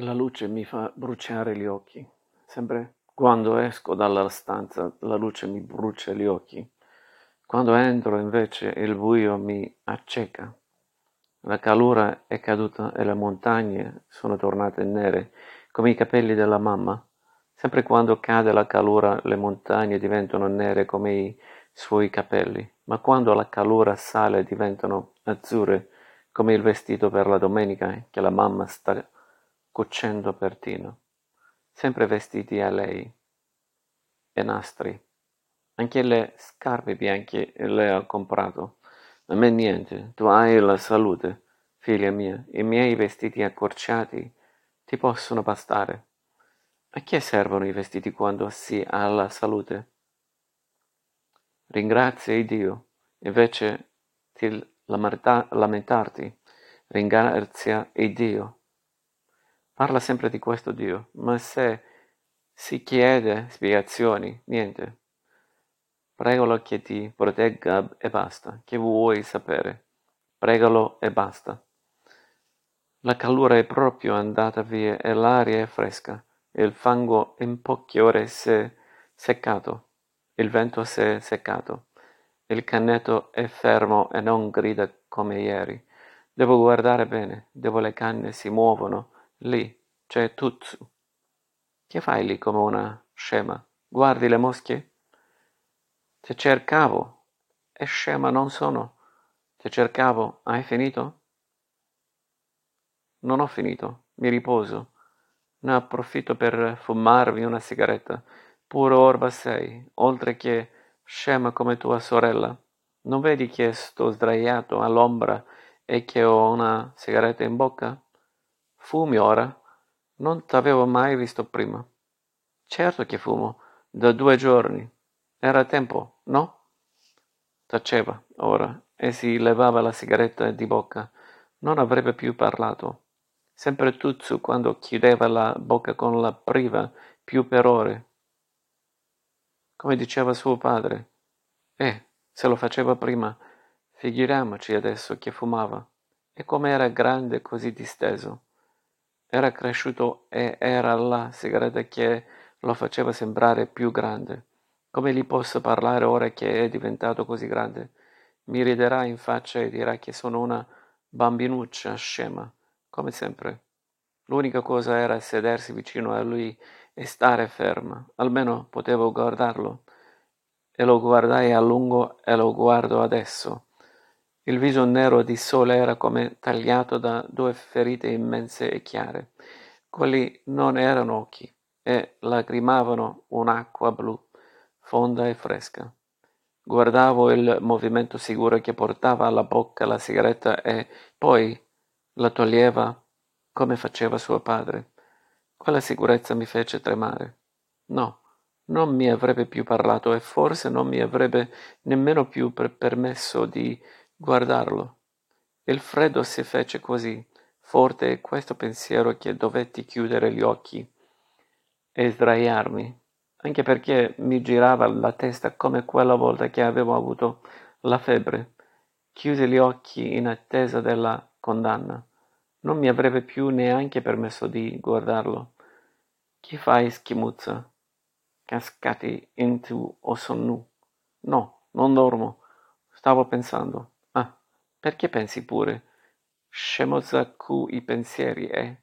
La luce mi fa bruciare gli occhi. Sempre quando esco dalla stanza, la luce mi brucia gli occhi. Quando entro, invece, il buio mi acceca. La calura è caduta e le montagne sono tornate nere, come i capelli della mamma. Sempre quando cade la calura, le montagne diventano nere come i suoi capelli, ma quando la calura sale diventano azzurre come il vestito per la domenica che la mamma sta cucendo per Tino, sempre vestiti a lei, e nastri. Anche le scarpe bianche le ho comprato. A me niente, tu hai la salute, figlia mia, i miei vestiti accorciati ti possono bastare. A che servono i vestiti quando si ha la salute? Ringrazia Dio, invece di lamentarti, ringrazia Dio Parla sempre di questo Dio, ma se si chiede spiegazioni, niente. Pregalo che ti protegga e basta. Che vuoi sapere? Pregalo e basta. La calura è proprio andata via e l'aria è fresca. Il fango in poche ore si è seccato. Il vento si è seccato. Il cannetto è fermo e non grida come ieri. Devo guardare bene, devo le canne si muovono Lì c'è Tutsu. Che fai lì come una scema? Guardi le mosche? Ti cercavo. E scema non sono. Ti cercavo. Hai finito? Non ho finito. Mi riposo. Ne approfitto per fumarmi una sigaretta. Puro orba sei, oltre che scema come tua sorella. Non vedi che sto sdraiato all'ombra e che ho una sigaretta in bocca? Fumi ora? Non t'avevo mai visto prima. Certo che fumo, da due giorni. Era tempo, no? Taceva ora e si levava la sigaretta di bocca. Non avrebbe più parlato. Sempre Tuzzu quando chiudeva la bocca con la priva, più per ore. Come diceva suo padre. Eh, se lo faceva prima, figuriamoci adesso che fumava. E come era grande così disteso. Era cresciuto e era la sigaretta che lo faceva sembrare più grande. Come gli posso parlare ora che è diventato così grande? Mi riderà in faccia e dirà che sono una bambinuccia scema, come sempre. L'unica cosa era sedersi vicino a lui e stare ferma, almeno potevo guardarlo. E lo guardai a lungo e lo guardo adesso. Il viso nero di sole era come tagliato da due ferite immense e chiare. Quelli non erano occhi e lacrimavano un'acqua blu, fonda e fresca. Guardavo il movimento sicuro che portava alla bocca la sigaretta e poi la toglieva come faceva suo padre. Quella sicurezza mi fece tremare. No, non mi avrebbe più parlato e forse non mi avrebbe nemmeno più per permesso di guardarlo. Il freddo si fece così forte questo pensiero che dovetti chiudere gli occhi e sdraiarmi, anche perché mi girava la testa come quella volta che avevo avuto la febbre. Chiusi gli occhi in attesa della condanna. Non mi avrebbe più neanche permesso di guardarlo. Chi fai schimuzza? Cascati in tu o son nu? No, non dormo. Stavo pensando. Perché pensi pure? Scemozza-ku i pensieri, eh?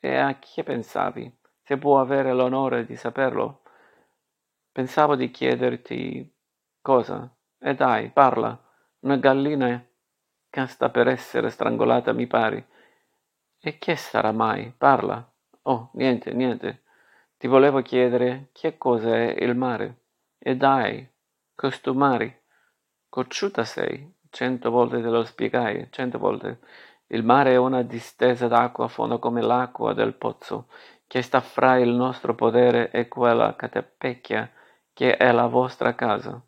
E a chi pensavi? Se può avere l'onore di saperlo? Pensavo di chiederti cosa? E dai, parla. Una gallina casta per essere strangolata, mi pare. E che sarà mai? Parla. Oh, niente, niente. Ti volevo chiedere che cosa è il mare. E dai, costumari. Cocciuta sei, Cento volte te lo spiegai, cento volte. Il mare è una distesa d'acqua fonda come l'acqua del pozzo, che sta fra il nostro podere e quella catapecchia che è la vostra casa.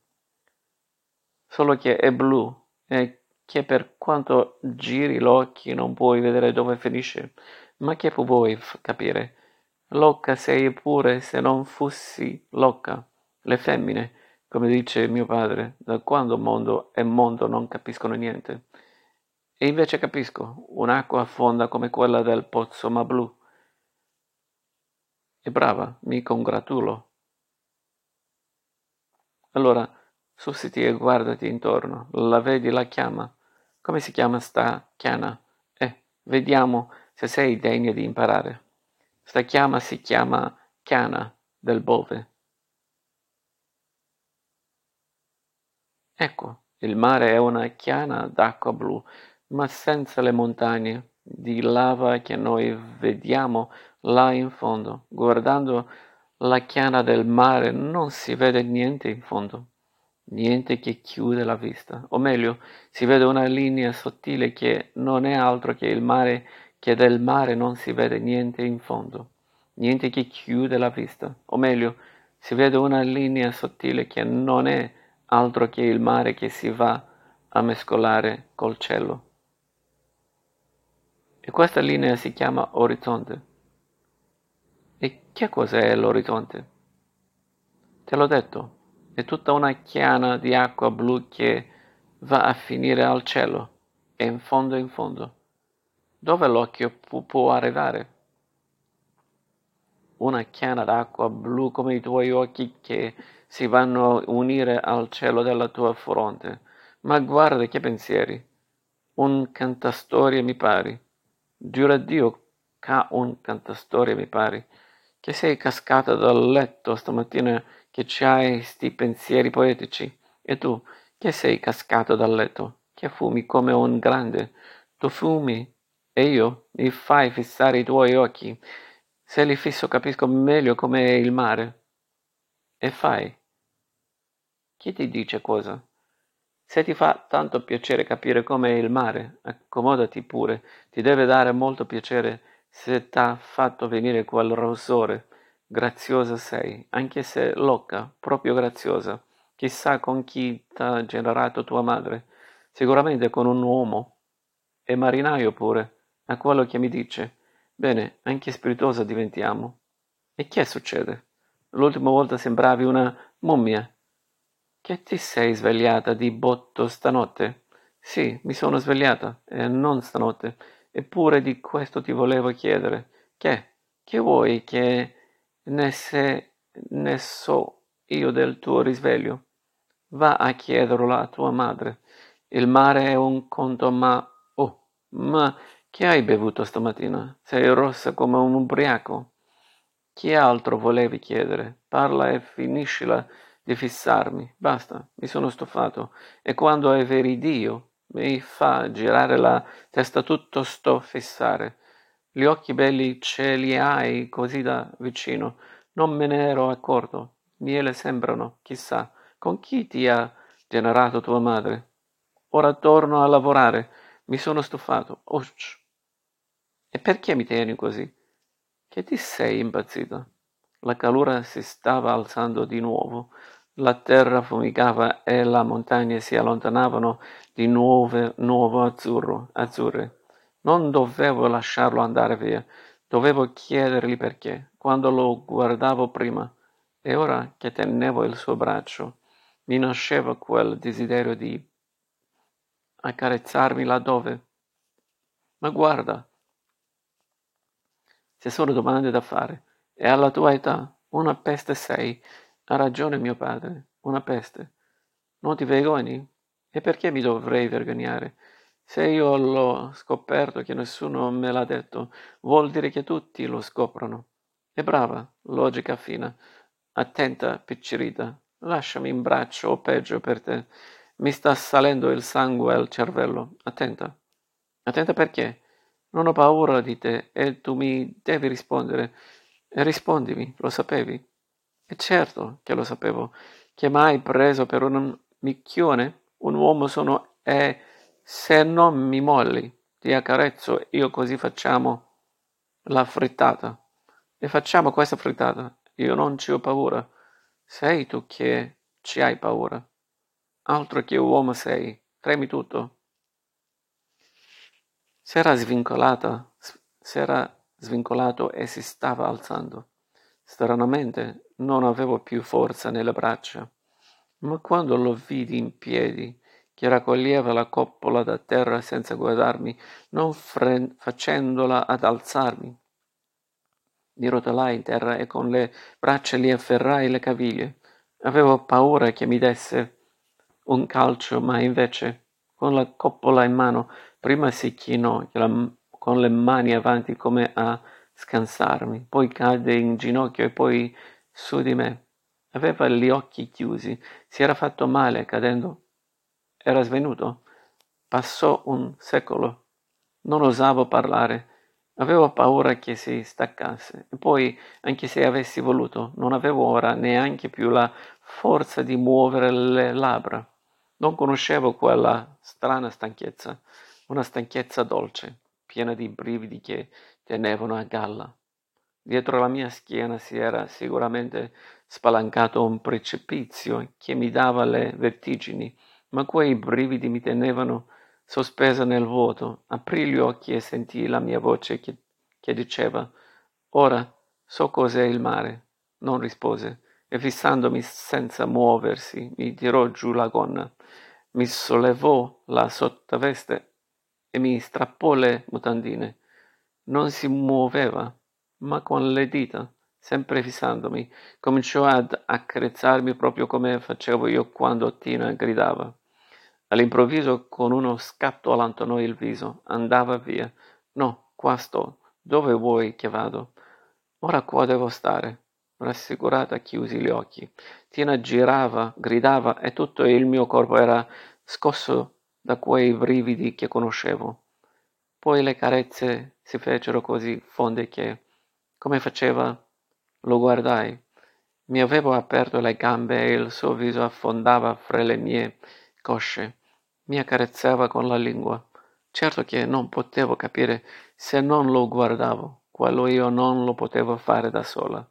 Solo che è blu e che per quanto giri l'occhio non puoi vedere dove finisce. Ma che vuoi capire? Locca sei pure se non fossi locca. Le femmine come dice mio padre, da quando mondo e mondo non capiscono niente. E invece capisco, un'acqua fonda come quella del pozzo ma blu. È brava, mi congratulo. Allora, susciti e guardati intorno. La vedi, la chiama. Come si chiama sta chiana? Eh, vediamo se sei degno di imparare. Sta chiama si chiama chiana del bove. Ecco, il mare è una chiana d'acqua blu, ma senza le montagne di lava che noi vediamo là in fondo. Guardando la chiana del mare non si vede niente in fondo, niente che chiude la vista, o meglio, si vede una linea sottile che non è altro che il mare, che del mare non si vede niente in fondo, niente che chiude la vista, o meglio, si vede una linea sottile che non è altro che il mare che si va a mescolare col cielo. E questa linea si chiama orizzonte. E che cos'è l'orizzonte? Te l'ho detto, è tutta una chiana di acqua blu che va a finire al cielo, e in fondo in fondo. Dove l'occhio pu- può arrivare? Una chiana d'acqua blu come i tuoi occhi che si vanno a unire al cielo della tua fronte. Ma guarda che pensieri. Un cantastorie mi pari. Giura Dio ca un cantastorie mi pari. Che sei cascata dal letto stamattina che c'hai sti pensieri poetici. E tu, che sei cascato dal letto, che fumi come un grande. Tu fumi e io mi fai fissare i tuoi occhi. Se li fisso capisco meglio com'è il mare. E fai. Chi ti dice cosa? Se ti fa tanto piacere capire com'è il mare, accomodati pure, ti deve dare molto piacere se t'ha fatto venire quel rossore. Graziosa sei, anche se loca, proprio graziosa. Chissà con chi t'ha generato tua madre. Sicuramente con un uomo. E marinaio pure, a quello che mi dice. Bene, anche spiritosa diventiamo. E che succede? L'ultima volta sembravi una mummia. Che ti sei svegliata di botto stanotte? Sì, mi sono svegliata, e non stanotte. Eppure di questo ti volevo chiedere. Che? Che vuoi che ne, se, ne so io del tuo risveglio? Va a chiederlo a tua madre. Il mare è un conto, ma... Oh, ma che hai bevuto stamattina? Sei rossa come un ubriaco. Che altro volevi chiedere? Parla e finiscila di fissarmi. Basta, mi sono stufato. E quando è veridio, mi fa girare la testa tutto sto fissare. Gli occhi belli ce li hai così da vicino. Non me ne ero accorto. Miele sembrano, chissà, con chi ti ha generato tua madre. Ora torno a lavorare. Mi sono stufato. Ouch. E perché mi tieni così? Che ti sei impazzita? La calura si stava alzando di nuovo. La terra fumicava e le montagne si allontanavano di nuove, nuovo azzurro, azzurre. Non dovevo lasciarlo andare via, dovevo chiedergli perché, quando lo guardavo prima. E ora che tenevo il suo braccio, mi nasceva quel desiderio di accarezzarmi laddove. Ma guarda, se sono domande da fare, e alla tua età una peste sei, ha ragione mio padre, una peste. Non ti vergogni? E perché mi dovrei vergognare? Se io l'ho scoperto che nessuno me l'ha detto, vuol dire che tutti lo scoprono. È brava, logica fina, attenta, piccerita. Lasciami in braccio o peggio per te. Mi sta salendo il sangue al cervello. Attenta. Attenta perché? Non ho paura di te e tu mi devi rispondere. E rispondimi, lo sapevi? E certo che lo sapevo, che mai preso per un micchione, un uomo sono e se non mi molli, ti accarezzo, io così facciamo la frittata. E facciamo questa frittata. Io non ci ho paura. Sei tu che ci hai paura. Altro che uomo sei. Tremi tutto. S'era svincolata, s'era svincolato e si stava alzando. Stranamente non avevo più forza nelle braccia, ma quando lo vidi in piedi, che raccoglieva la coppola da terra senza guardarmi, non fre- facendola ad alzarmi, Mi rotolai in terra e con le braccia gli afferrai le caviglie. Avevo paura che mi desse un calcio, ma invece, con la coppola in mano, prima si chinò con le mani avanti come a scansarmi, poi cadde in ginocchio e poi su di me. Aveva gli occhi chiusi, si era fatto male cadendo. Era svenuto. Passò un secolo. Non osavo parlare. Avevo paura che si staccasse. E poi, anche se avessi voluto, non avevo ora neanche più la forza di muovere le labbra. Non conoscevo quella strana stanchezza, una stanchezza dolce, piena di brividi che tenevano a galla. Dietro la mia schiena si era sicuramente spalancato un precipizio che mi dava le vertigini, ma quei brividi mi tenevano sospesa nel vuoto. Aprì gli occhi e sentii la mia voce che, che diceva Ora so cos'è il mare. Non rispose e fissandomi senza muoversi mi tirò giù la gonna, mi sollevò la sottoveste e mi strappò le mutandine. Non si muoveva ma con le dita, sempre fissandomi, cominciò ad accarezzarmi proprio come facevo io quando Tina gridava. All'improvviso, con uno scatto, allontanò il viso, andava via. No, qua sto. Dove vuoi che vado? Ora qua devo stare. Rassicurata chiusi gli occhi. Tina girava, gridava e tutto il mio corpo era scosso da quei brividi che conoscevo. Poi le carezze si fecero così fonde che come faceva? Lo guardai. Mi avevo aperto le gambe e il suo viso affondava fra le mie cosce. Mi accarezzava con la lingua. Certo che non potevo capire se non lo guardavo. Quello io non lo potevo fare da sola.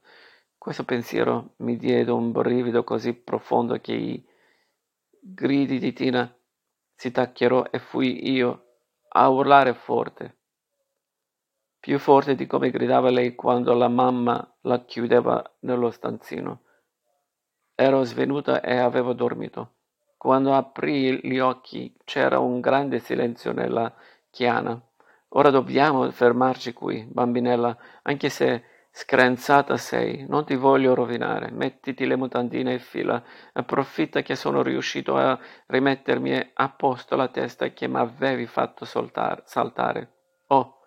Questo pensiero mi diede un brivido così profondo che i gridi di Tina si taccherò e fui io a urlare forte più forte di come gridava lei quando la mamma la chiudeva nello stanzino. Ero svenuta e avevo dormito. Quando aprì gli occhi c'era un grande silenzio nella chiana. Ora dobbiamo fermarci qui, bambinella, anche se screnzata sei, non ti voglio rovinare. Mettiti le mutandine in fila, approfitta che sono riuscito a rimettermi a posto la testa che m'avevi fatto soltar, saltare. Oh,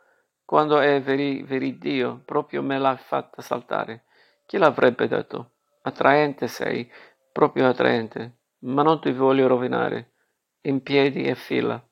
quando è veri, veridio, proprio me l'ha fatta saltare. Chi l'avrebbe detto? Attraente sei, proprio attraente, ma non ti voglio rovinare. In piedi e fila.